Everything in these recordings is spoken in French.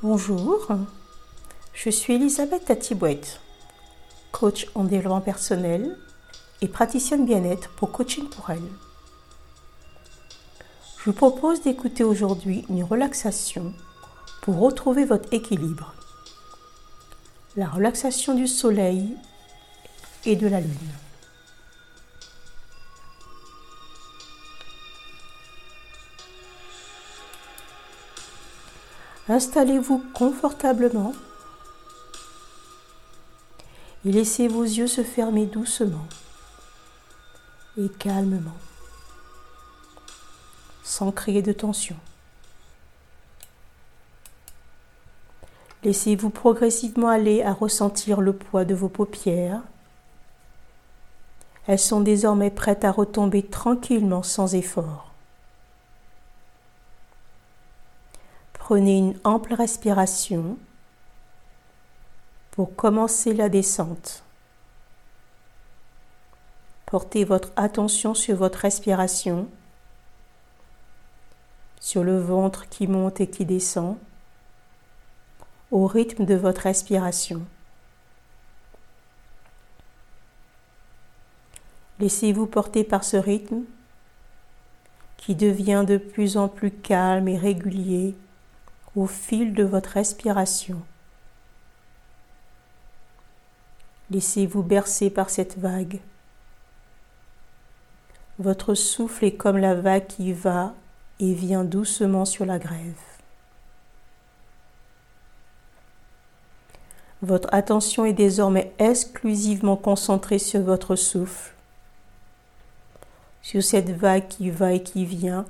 Bonjour, je suis Elisabeth Tatibouette, coach en développement personnel et praticienne bien-être pour Coaching pour elle. Je vous propose d'écouter aujourd'hui une relaxation pour retrouver votre équilibre. La relaxation du soleil et de la lune. Installez-vous confortablement et laissez vos yeux se fermer doucement et calmement, sans créer de tension. Laissez-vous progressivement aller à ressentir le poids de vos paupières. Elles sont désormais prêtes à retomber tranquillement sans effort. Prenez une ample respiration pour commencer la descente. Portez votre attention sur votre respiration, sur le ventre qui monte et qui descend, au rythme de votre respiration. Laissez-vous porter par ce rythme qui devient de plus en plus calme et régulier au fil de votre respiration. Laissez-vous bercer par cette vague. Votre souffle est comme la vague qui va et vient doucement sur la grève. Votre attention est désormais exclusivement concentrée sur votre souffle, sur cette vague qui va et qui vient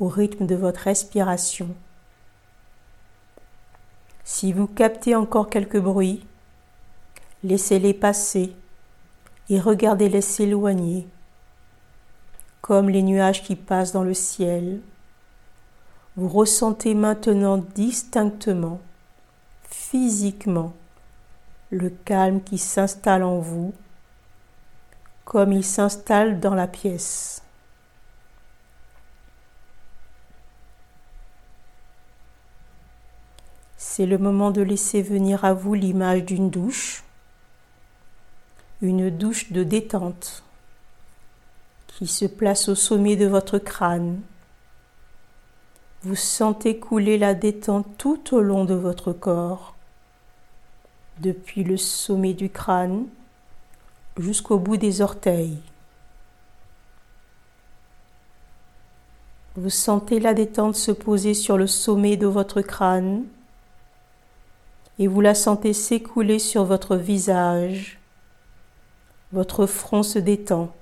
au rythme de votre respiration. Si vous captez encore quelques bruits, laissez-les passer et regardez-les s'éloigner, comme les nuages qui passent dans le ciel. Vous ressentez maintenant distinctement, physiquement, le calme qui s'installe en vous, comme il s'installe dans la pièce. C'est le moment de laisser venir à vous l'image d'une douche, une douche de détente qui se place au sommet de votre crâne. Vous sentez couler la détente tout au long de votre corps, depuis le sommet du crâne jusqu'au bout des orteils. Vous sentez la détente se poser sur le sommet de votre crâne et vous la sentez s'écouler sur votre visage. Votre front se détend,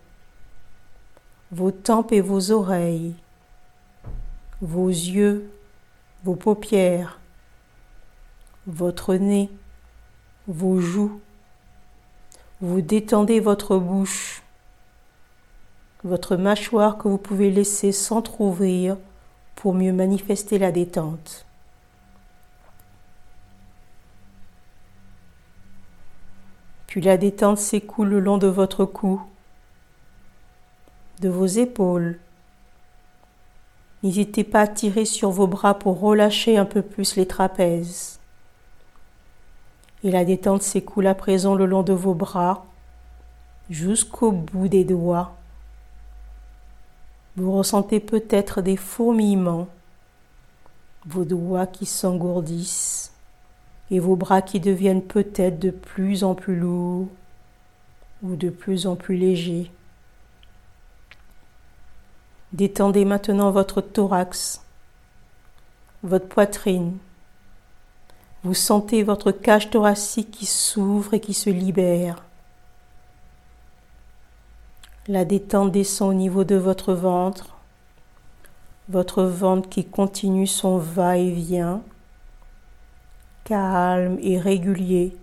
vos tempes et vos oreilles, vos yeux, vos paupières, votre nez, vos joues. Vous détendez votre bouche, votre mâchoire que vous pouvez laisser s'entr'ouvrir pour mieux manifester la détente. Puis la détente s'écoule le long de votre cou, de vos épaules. N'hésitez pas à tirer sur vos bras pour relâcher un peu plus les trapèzes. Et la détente s'écoule à présent le long de vos bras jusqu'au bout des doigts. Vous ressentez peut-être des fourmillements, vos doigts qui s'engourdissent et vos bras qui deviennent peut-être de plus en plus lourds ou de plus en plus légers. Détendez maintenant votre thorax, votre poitrine. Vous sentez votre cage thoracique qui s'ouvre et qui se libère. La détente descend au niveau de votre ventre, votre ventre qui continue son va-et-vient calme et régulier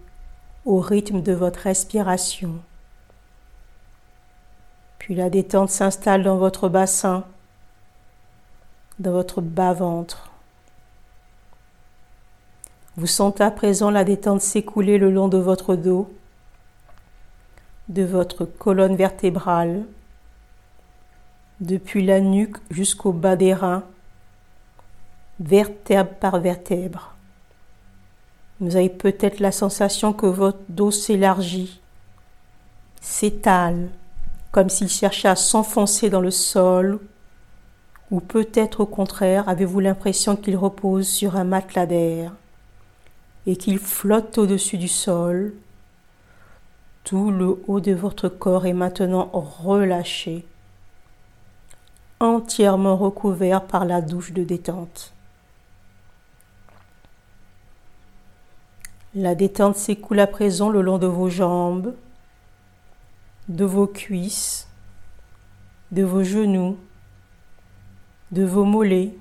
au rythme de votre respiration. Puis la détente s'installe dans votre bassin, dans votre bas-ventre. Vous sentez à présent la détente s'écouler le long de votre dos, de votre colonne vertébrale, depuis la nuque jusqu'au bas des reins, vertèbre par vertèbre. Vous avez peut-être la sensation que votre dos s'élargit, s'étale, comme s'il cherchait à s'enfoncer dans le sol, ou peut-être au contraire avez-vous l'impression qu'il repose sur un matelas d'air et qu'il flotte au-dessus du sol. Tout le haut de votre corps est maintenant relâché, entièrement recouvert par la douche de détente. La détente s'écoule à présent le long de vos jambes, de vos cuisses, de vos genoux, de vos mollets,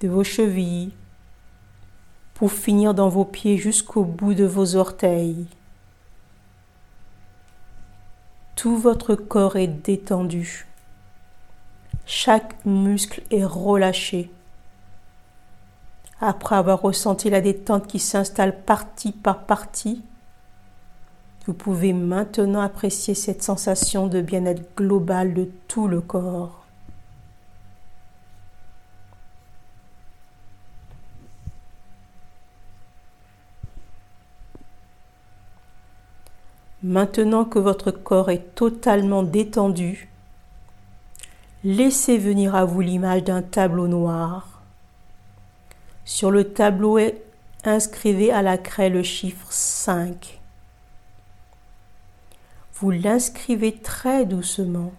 de vos chevilles, pour finir dans vos pieds jusqu'au bout de vos orteils. Tout votre corps est détendu. Chaque muscle est relâché. Après avoir ressenti la détente qui s'installe partie par partie, vous pouvez maintenant apprécier cette sensation de bien-être global de tout le corps. Maintenant que votre corps est totalement détendu, laissez venir à vous l'image d'un tableau noir. Sur le tableau, inscrivez à la craie le chiffre 5. Vous l'inscrivez très doucement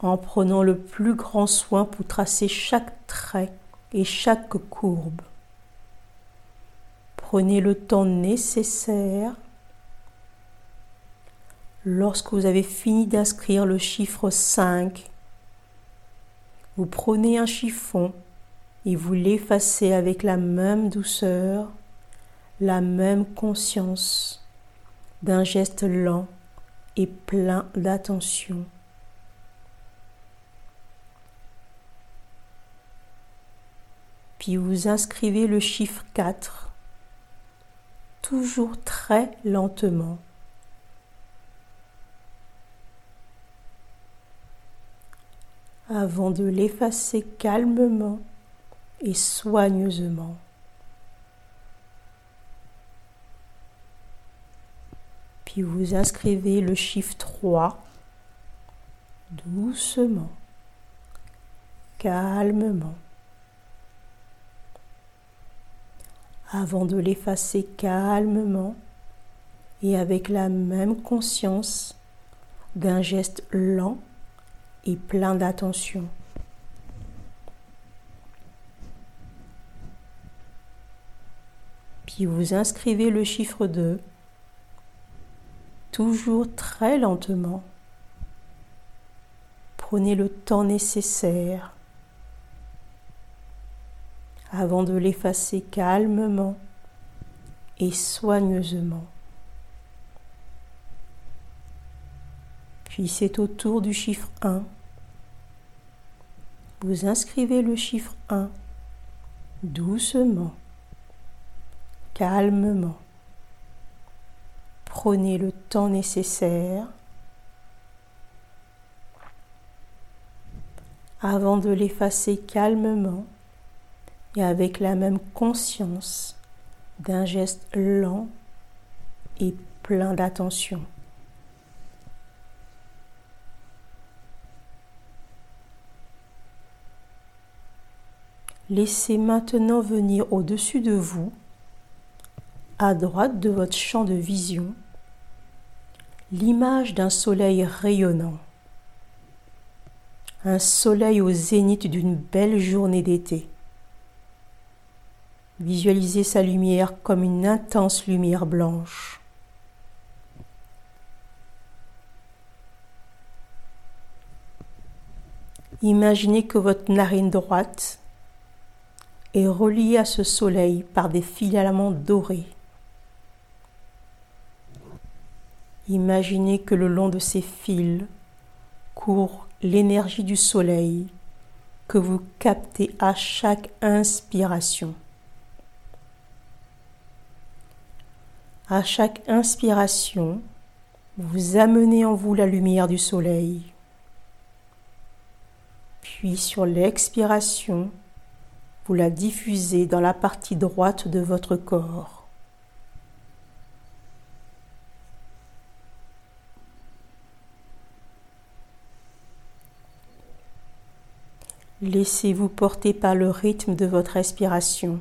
en prenant le plus grand soin pour tracer chaque trait et chaque courbe. Prenez le temps nécessaire Lorsque vous avez fini d'inscrire le chiffre 5, vous prenez un chiffon et vous l'effacez avec la même douceur, la même conscience d'un geste lent et plein d'attention. Puis vous inscrivez le chiffre 4, toujours très lentement. avant de l'effacer calmement et soigneusement. Puis vous inscrivez le chiffre 3 doucement, calmement. Avant de l'effacer calmement et avec la même conscience d'un geste lent et plein d'attention. Puis vous inscrivez le chiffre 2, toujours très lentement. Prenez le temps nécessaire avant de l'effacer calmement et soigneusement. Puis c'est au tour du chiffre 1. Vous inscrivez le chiffre 1 doucement, calmement. Prenez le temps nécessaire avant de l'effacer calmement et avec la même conscience d'un geste lent et plein d'attention. Laissez maintenant venir au-dessus de vous, à droite de votre champ de vision, l'image d'un soleil rayonnant. Un soleil au zénith d'une belle journée d'été. Visualisez sa lumière comme une intense lumière blanche. Imaginez que votre narine droite est relié à ce soleil par des filaments dorés. Imaginez que le long de ces fils court l'énergie du soleil que vous captez à chaque inspiration. À chaque inspiration, vous amenez en vous la lumière du soleil. Puis sur l'expiration, vous la diffusez dans la partie droite de votre corps. Laissez-vous porter par le rythme de votre respiration.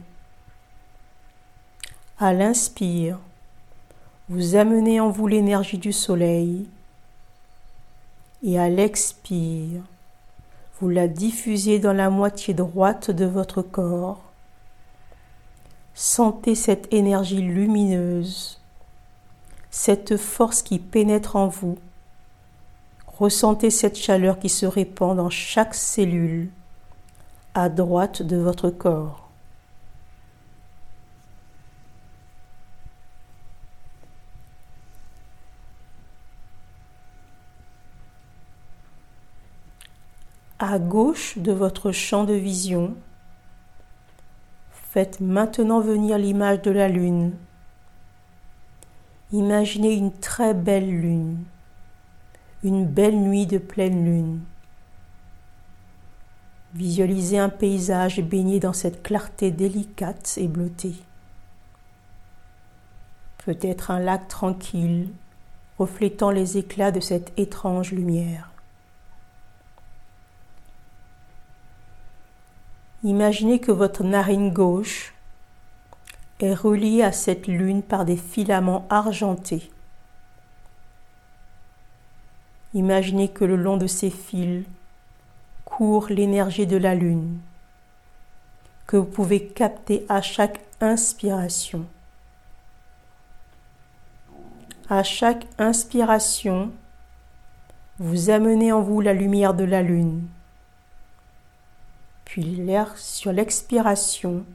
À l'inspire, vous amenez en vous l'énergie du soleil et à l'expire, vous la diffusez dans la moitié droite de votre corps. Sentez cette énergie lumineuse, cette force qui pénètre en vous. Ressentez cette chaleur qui se répand dans chaque cellule à droite de votre corps. À gauche de votre champ de vision, faites maintenant venir l'image de la lune. Imaginez une très belle lune, une belle nuit de pleine lune. Visualisez un paysage baigné dans cette clarté délicate et bleutée. Peut-être un lac tranquille, reflétant les éclats de cette étrange lumière. Imaginez que votre narine gauche est reliée à cette lune par des filaments argentés. Imaginez que le long de ces fils l'énergie de la lune que vous pouvez capter à chaque inspiration. À chaque inspiration, vous amenez en vous la lumière de la lune. Puis l'air sur l'expiration,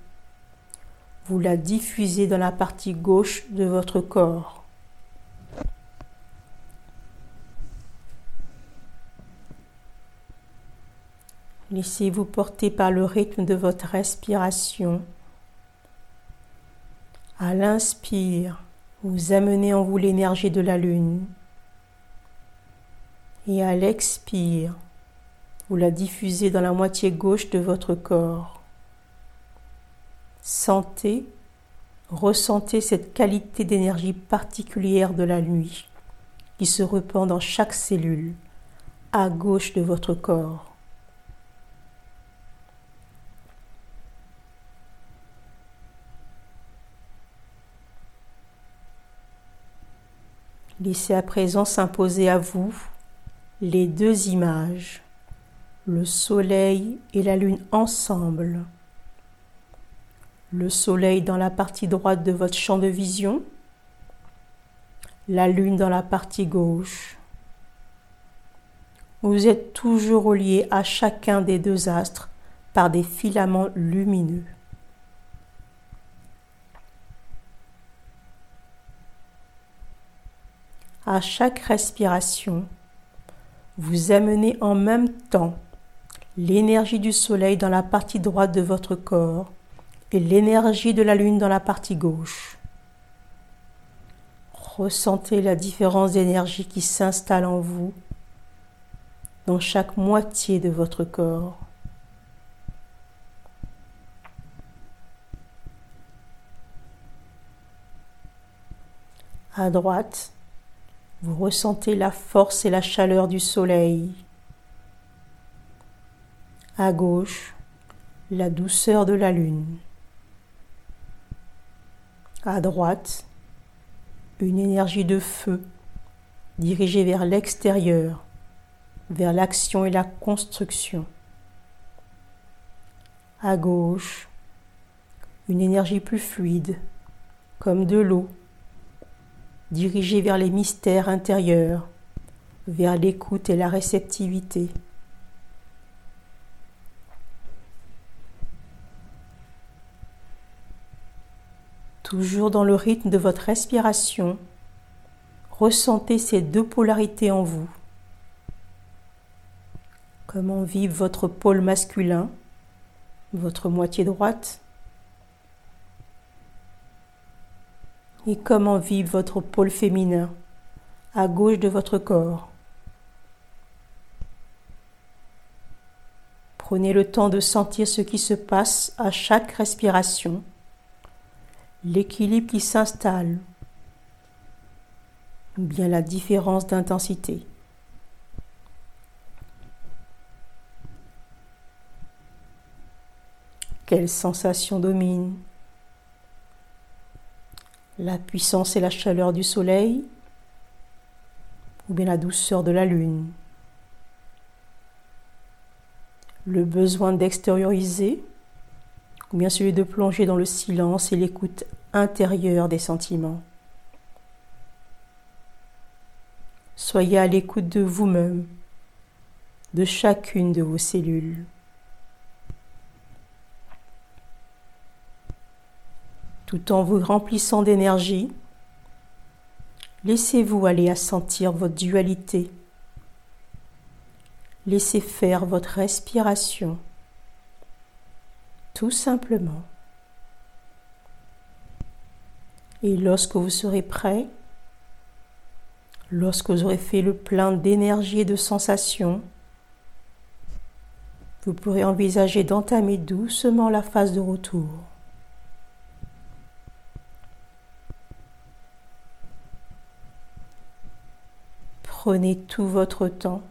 vous la diffusez dans la partie gauche de votre corps. Laissez-vous porter par le rythme de votre respiration. À l'inspire, vous amenez en vous l'énergie de la lune. Et à l'expire, vous la diffusez dans la moitié gauche de votre corps. Sentez, ressentez cette qualité d'énergie particulière de la nuit qui se repend dans chaque cellule à gauche de votre corps. Laissez à présent s'imposer à vous les deux images, le soleil et la lune ensemble. Le soleil dans la partie droite de votre champ de vision, la lune dans la partie gauche. Vous êtes toujours relié à chacun des deux astres par des filaments lumineux. À chaque respiration, vous amenez en même temps l'énergie du soleil dans la partie droite de votre corps et l'énergie de la lune dans la partie gauche. Ressentez la différence d'énergie qui s'installe en vous dans chaque moitié de votre corps. À droite, vous ressentez la force et la chaleur du soleil. À gauche, la douceur de la lune. À droite, une énergie de feu dirigée vers l'extérieur, vers l'action et la construction. À gauche, une énergie plus fluide, comme de l'eau dirigé vers les mystères intérieurs, vers l'écoute et la réceptivité. Toujours dans le rythme de votre respiration, ressentez ces deux polarités en vous. Comment vibre votre pôle masculin, votre moitié droite, et comment vibre votre pôle féminin à gauche de votre corps? Prenez le temps de sentir ce qui se passe à chaque respiration, l'équilibre qui s'installe, ou bien la différence d'intensité. Quelle sensation domine? La puissance et la chaleur du soleil ou bien la douceur de la lune Le besoin d'extérioriser ou bien celui de plonger dans le silence et l'écoute intérieure des sentiments Soyez à l'écoute de vous-même, de chacune de vos cellules. Tout en vous remplissant d'énergie, laissez-vous aller à sentir votre dualité. Laissez faire votre respiration, tout simplement. Et lorsque vous serez prêt, lorsque vous aurez fait le plein d'énergie et de sensations, vous pourrez envisager d'entamer doucement la phase de retour. Prenez tout votre temps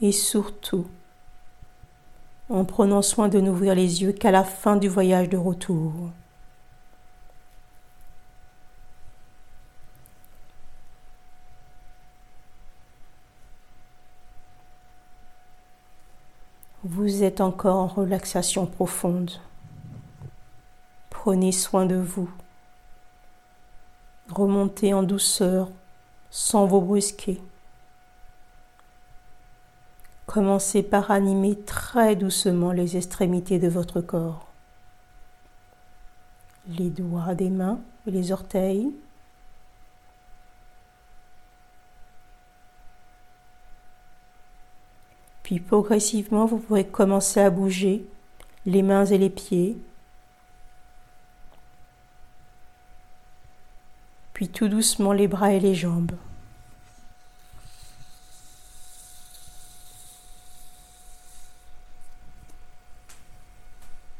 et surtout en prenant soin de n'ouvrir les yeux qu'à la fin du voyage de retour. Vous êtes encore en relaxation profonde. Prenez soin de vous. Remontez en douceur sans vous brusquer. Commencez par animer très doucement les extrémités de votre corps, les doigts des mains et les orteils. Puis progressivement, vous pourrez commencer à bouger les mains et les pieds tout doucement les bras et les jambes.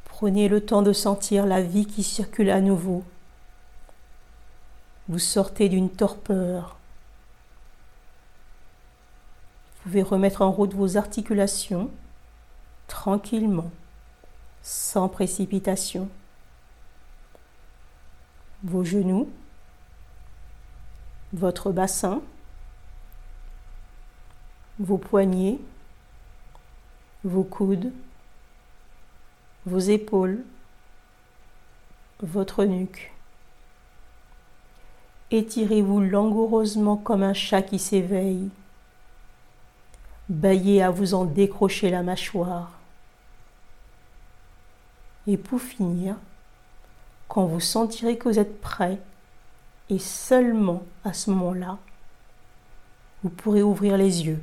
Prenez le temps de sentir la vie qui circule à nouveau. Vous sortez d'une torpeur. Vous pouvez remettre en route vos articulations tranquillement, sans précipitation. Vos genoux, votre bassin, vos poignets, vos coudes, vos épaules, votre nuque. Étirez-vous langoureusement comme un chat qui s'éveille. Baillez à vous en décrocher la mâchoire. Et pour finir, quand vous sentirez que vous êtes prêt, et seulement à ce moment-là, vous pourrez ouvrir les yeux.